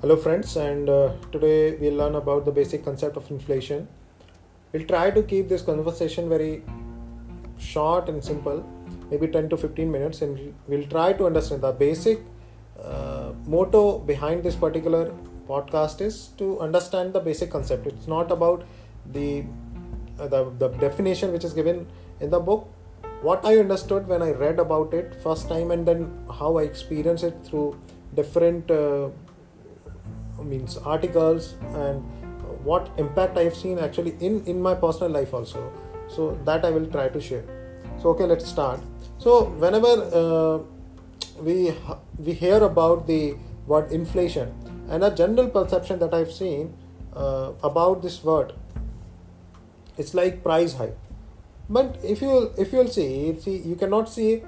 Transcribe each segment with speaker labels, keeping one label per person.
Speaker 1: Hello, friends, and uh, today we'll learn about the basic concept of inflation. We'll try to keep this conversation very short and simple, maybe 10 to 15 minutes, and we'll try to understand the basic uh, motto behind this particular podcast is to understand the basic concept. It's not about the, uh, the the definition which is given in the book. What I understood when I read about it first time, and then how I experienced it through different uh, means articles and what impact I have seen actually in in my personal life also. So that I will try to share. So okay, let's start. So whenever uh, we we hear about the word inflation and a general perception that I've seen uh, about this word, it's like price hike. But if you if you'll see, see you cannot see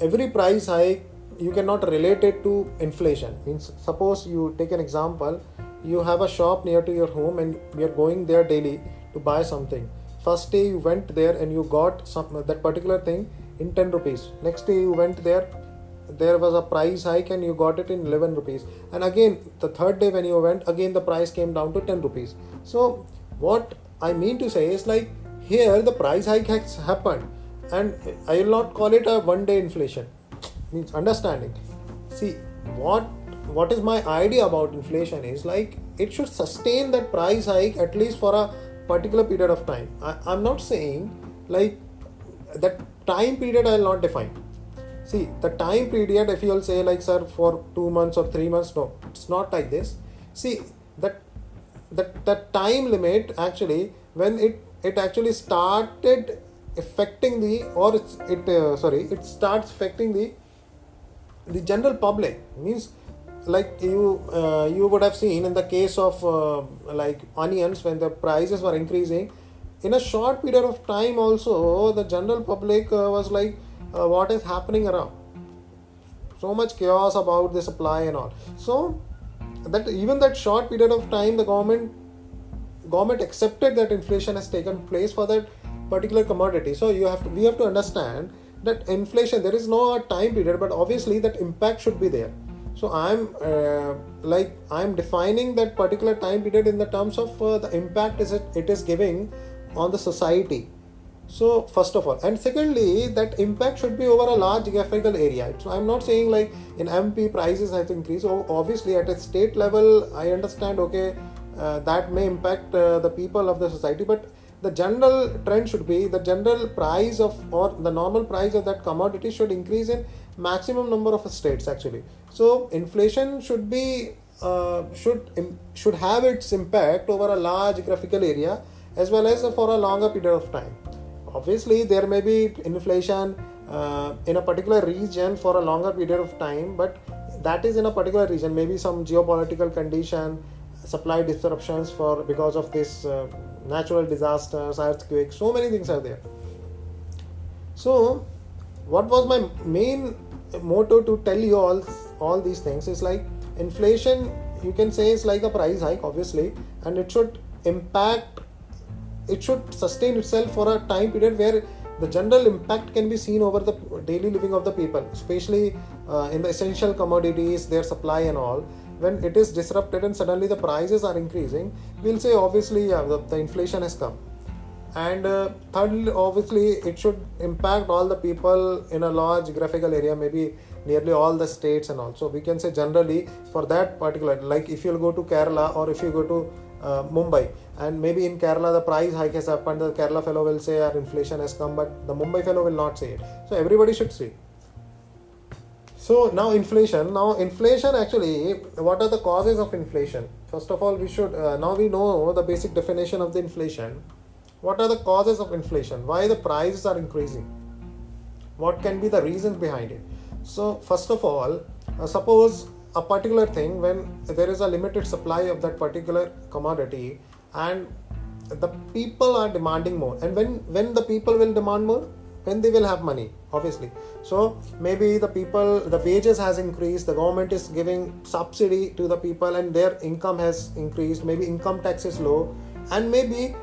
Speaker 1: every price hike you cannot relate it to inflation. Means suppose you take an example you have a shop near to your home and you're going there daily to buy something. First day you went there and you got some that particular thing in 10 rupees. Next day you went there there was a price hike and you got it in 11 rupees. And again the third day when you went again the price came down to 10 rupees. So what i mean to say is like here the price hike has happened and i will not call it a one day inflation means understanding. See what what is my idea about inflation is like it should sustain that price hike at least for a particular period of time. I, i'm not saying like that time period i'll not define. See the time period if you'll say like sir for two months or three months no it's not like this. See that that that time limit actually when it it actually started affecting the or it's, it uh, sorry it starts affecting the the general public means like you uh, you would have seen in the case of uh, like onions when the prices were increasing in a short period of time also the general public uh, was like uh, what is happening around? So much chaos about the supply and all. So that even that short period of time the government government accepted that inflation has taken place for that particular commodity. So you have to we have to understand that inflation there is no time period but obviously that impact should be there. So i'm uh, like i'm defining that particular time period in the terms of uh, the impact is it, it is giving on the society. So first of all and secondly that impact should be over a large geographical area. So i'm not saying like in mp prices has increased. So obviously at a state level i understand okay uh, that may impact uh, the people of the society but the general trend should be the general price of or the normal price of that commodity should increase in maximum number of states actually. So inflation should be uh, should should have its impact over a large graphical area as well as for a longer period of time. Obviously there may be inflation uh, in a particular region for a longer period of time but that is in a particular region. Maybe some geopolitical condition supply disruptions for because of this uh, natural disasters earthquakes so many things are there. So what was my main motto to tell you all all these things is like inflation you can say is like a price hike obviously and it should impact it should sustain itself for a time period where the general impact can be seen over the daily living of the people especially uh, in the essential commodities their supply and all when it is disrupted and suddenly the prices are increasing we'll say obviously yeah, the, the inflation has come. And uh, thirdly obviously it should impact all the people in a large geographical area maybe nearly all the states and also we can say generally for that particular like if you'll go to kerala or if you go to uh, mumbai and maybe in kerala the price hike has happened the kerala fellow will say our inflation has come but the mumbai fellow will not say it. So everybody should see so now inflation. Now inflation actually, what are the causes of inflation? First of all, we should uh, now we know the basic definition of the inflation. What are the causes of inflation? Why the prices are increasing? What can be the reasons behind it? So first of all, uh, suppose a particular thing when there is a limited supply of that particular commodity and the people are demanding more and when when the people will demand more when they will have money obviously. So maybe the people the wages has increased the government is giving subsidy to the people and their income has increased maybe income tax is low. And maybe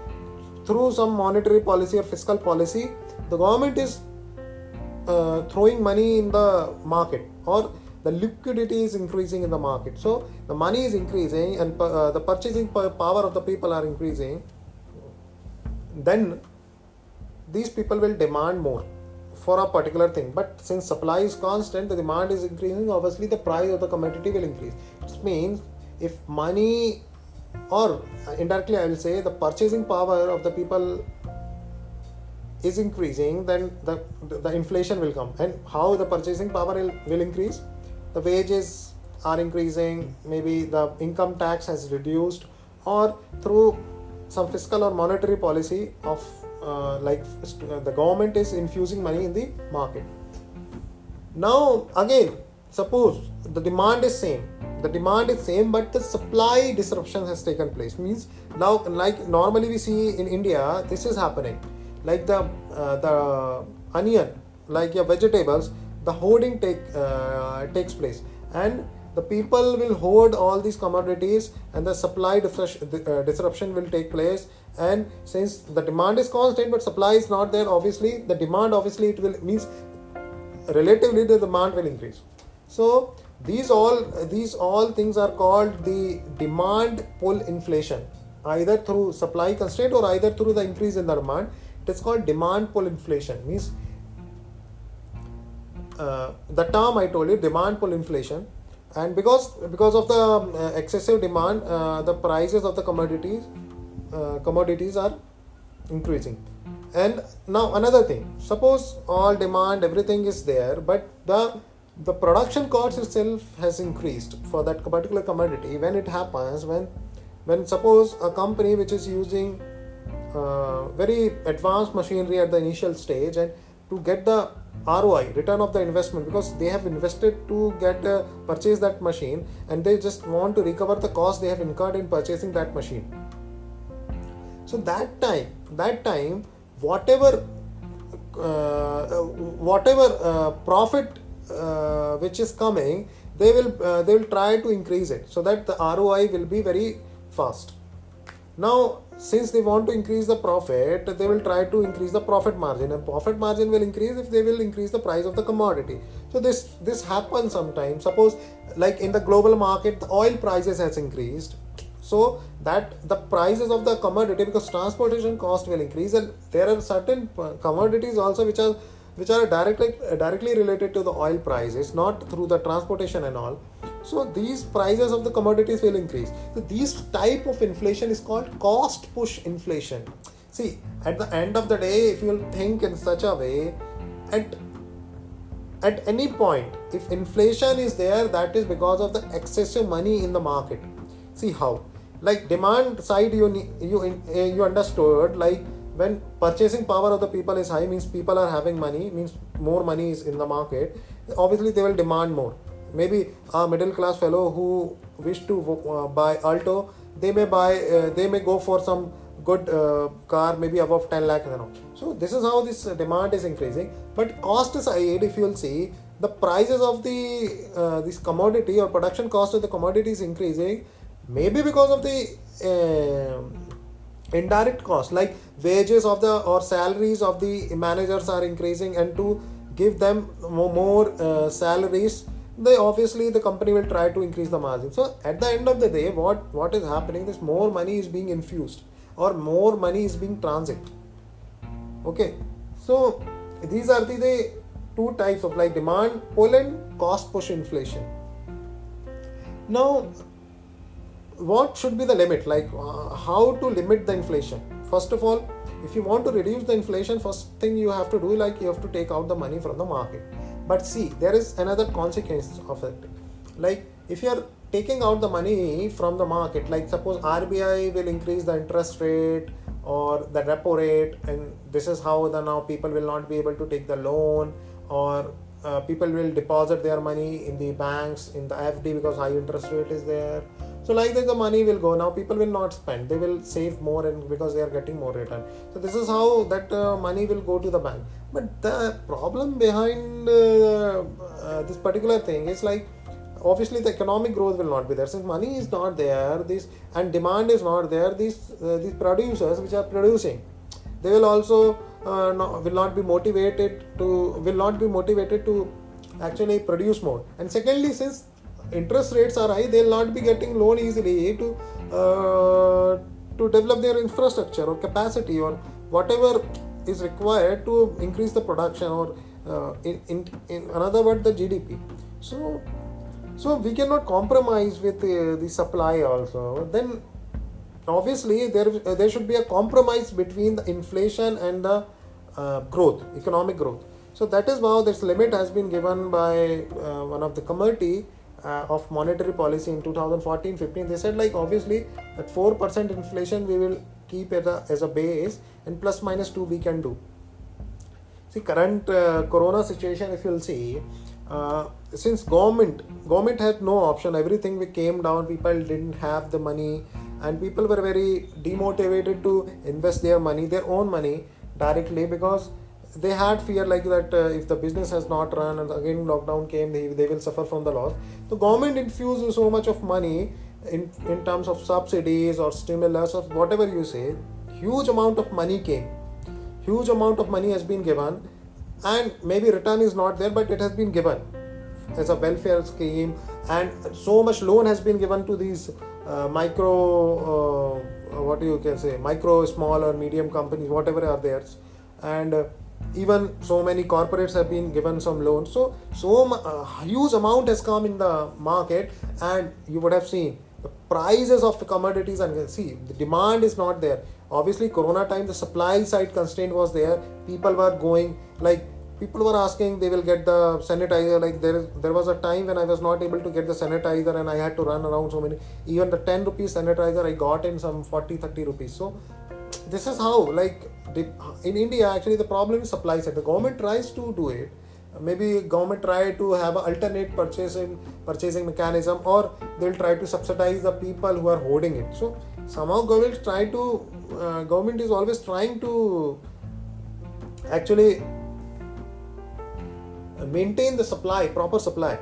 Speaker 1: through some monetary policy or fiscal policy the government is uh, throwing money in the market or the liquidity is increasing in the market. So the money is increasing and uh, the purchasing power of the people are increasing then these people will demand more for a particular thing. But since supply is constant the demand is increasing obviously the price of the commodity will increase. It means if money or indirectly i will say the purchasing power of the people is increasing then the, the inflation will come. And how the purchasing power will, will increase? The wages are increasing maybe the income tax has reduced or through some fiscal or monetary policy of uh, like uh, the government is infusing money in the market. Now again suppose the demand is same. The demand is same but the supply disruption has taken place. Means now like normally we see in india this is happening. Like the uh, the onion like your vegetables the hoarding take uh, takes place. And the people will hoard all these commodities and the supply uh, disruption will take place. And since the demand is constant but supply is not there obviously the demand obviously it will means relatively the demand will increase. So these all these all things are called the demand pull inflation either through supply constraint or either through the increase in the demand. It is called demand pull inflation means uh, the term i told you demand pull inflation and because because of the uh, excessive demand uh, the prices of the commodities uh, commodities are increasing. And now another thing suppose all demand everything is there but the the production cost itself has increased for that particular commodity. When it happens when when suppose a company which is using uh, very advanced machinery at the initial stage and to get the ROI, return of the investment, because they have invested to get uh, purchase that machine, and they just want to recover the cost they have incurred in purchasing that machine. So that time, that time, whatever, uh, whatever uh, profit uh, which is coming, they will uh, they will try to increase it so that the ROI will be very fast. Now since they want to increase the profit they will try to increase the profit margin. And profit margin will increase if they will increase the price of the commodity. So this this happens sometimes. Suppose like in the global market the oil prices has increased. So that the prices of the commodity because transportation cost will increase. And there are certain commodities also which are which are directly directly related to the oil prices not through the transportation and all so these prices of the commodities will increase. So this type of inflation is called cost push inflation. See at the end of the day if you think in such a way at at any point if inflation is there that is because of the excessive money in the market. See how. Like demand side you you eh, you understood like when purchasing power of the people is high means people are having money means more money is in the market obviously they will demand more maybe a middle class fellow who wish to uh, buy alto they may buy uh, they may go for some good uh, car maybe above 10 lakh you so this is how this demand is increasing. But cost side if you will see. The prices of the uh, this commodity or production cost of the commodity is increasing maybe because of the uh, indirect cost like wages of the or salaries of the managers are increasing and to give them more, more uh, salaries they obviously the company will try to increase the margin. So at the end of the day what what is happening is more money is being infused or more money is being transit. Okay? So these are the, the two types of like demand pull and cost push inflation. Now what should be the limit? Like uh, how to limit the inflation? First of all if you want to reduce the inflation first thing you have to do like you have to take out the money from the market but see there is another consequence of it. Like if you are taking out the money from the market like suppose rbi will increase the interest rate or the repo rate and this is how the now people will not be able to take the loan or uh, people will deposit their money in the banks in the fd because high interest rate is there so like that the money will go. Now people will not spend. They will save more and because they are getting more return. So this is how that uh, money will go to the bank. But the problem behind uh, uh, this particular thing is like obviously the economic growth will not be there. Since money is not there this and demand is not there these uh, these producers which are producing they will also uh, not, will not be motivated to will not be motivated to actually produce more. And secondly, since interest rates are high, they'll not be getting loan easily to uh, to develop their infrastructure or capacity or whatever is required to increase the production or uh, in, in in another word the GDP. So so we cannot compromise with uh, the supply also. Then obviously there uh, there should be a compromise between the inflation and the uh, growth, economic growth. So that is how this limit has been given by uh, one of the committee uh, of monetary policy in 2014-15. They said like obviously at 4% inflation we will keep as a, as a base and plus minus 2 we can do. See current uh, corona situation if you'll see uh, since government government had no option everything we came down people didn't have the money and people were very demotivated to invest their money their own money directly because they had fear like that uh, if the business has not run and again lockdown came they, they will suffer from the loss. The government infused so much of money in in terms of subsidies or stimulus or whatever you say huge amount of money came. Huge amount of money has been given and maybe return is not there but it has been given as a welfare scheme. And so much loan has been given to these uh, micro uh, what you can say micro small or medium companies whatever are there and uh, even so many corporates have been given some loans. So so uh, huge amount has come in the market. And you would have seen the prices of the commodities and see the demand is not there. Obviously corona time the supply side constraint was there. People were going like people were asking they will get the sanitizer. Like there is there was a time when i was not able to get the sanitizer and i had to run around so many. Even the 10 rupees sanitizer i got in some 40 30 rupees. So this is how like in india actually the problem is supply side. The government tries to do it. Maybe government try to have an alternate purchasing purchasing mechanism or they'll try to subsidize the people who are holding it. So somehow government try to uh, government is always trying to actually maintain the supply proper supply.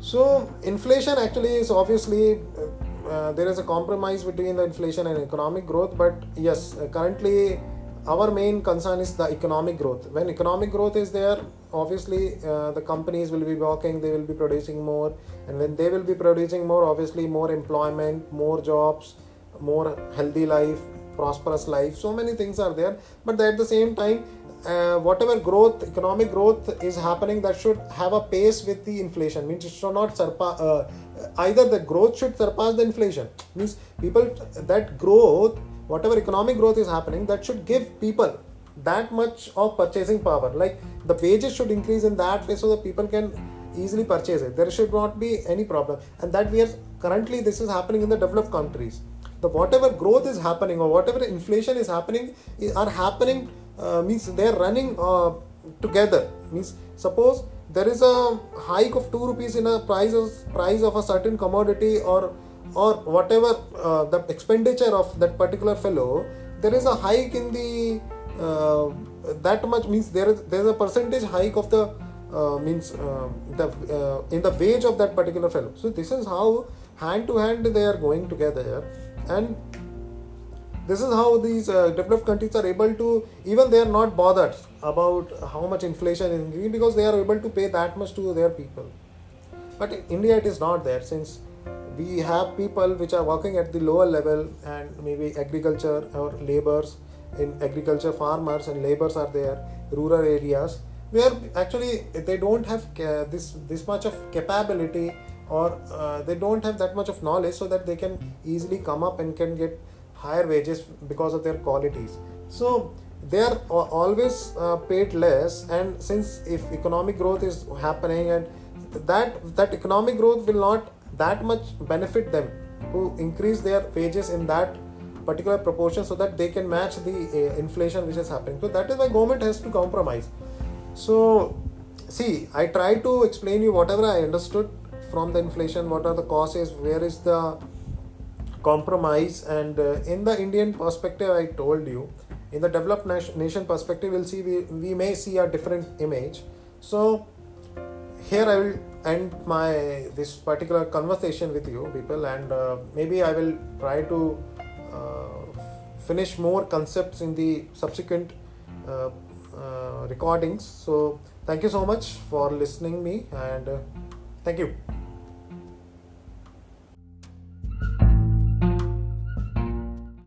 Speaker 1: So inflation actually is obviously uh, uh, there is a compromise between the inflation and economic growth but yes uh, currently our main concern is the economic growth. When economic growth is there obviously uh, the companies will be working they will be producing more. And when they will be producing more obviously more employment more jobs more healthy life prosperous life. So many things are there. But at the same time uh, whatever growth economic growth is happening that should have a pace with the inflation. Means it should not surpass uh, either the growth should surpass the inflation. Means people that growth whatever economic growth is happening that should give people that much of purchasing power. Like the wages should increase in that way so that people can easily purchase it. There should not be any problem. And that we are currently this is happening in the developed countries. The whatever growth is happening or whatever inflation is happening are happening uh, means they are running uh, together. Means suppose there is a hike of 2 rupees in a price of, price of a certain commodity or or whatever uh, the expenditure of that particular fellow there is a hike in the uh, that much means there is there is a percentage hike of the uh, means uh, the in the wage of that particular fellow. So this is how hand to hand they are going together and this is how these uh, developed countries are able to even they are not bothered about how much inflation is increasing because they are able to pay that much to their people. But in india it is not there since we have people which are working at the lower level and maybe agriculture or labors. In agriculture farmers and laborers are there rural areas where actually they don't have this this much of capability or uh, they don't have that much of knowledge so that they can easily come up and can get higher wages because of their qualities. So they are always uh, paid less and since if economic growth is happening and that that economic growth will not that much benefit them to increase their wages in that particular proportion so that they can match the uh, inflation which is happening. So that is why government has to compromise. So see i try to explain you whatever i understood from the inflation what are the causes where is the compromise and uh, in the indian perspective i told you in the developed nation perspective we'll see we, we may see a different image. So here i will end my this particular conversation with you people and uh, maybe i will try to uh, finish more concepts in the subsequent uh, uh, recordings. So thank you so much for listening me and uh, thank you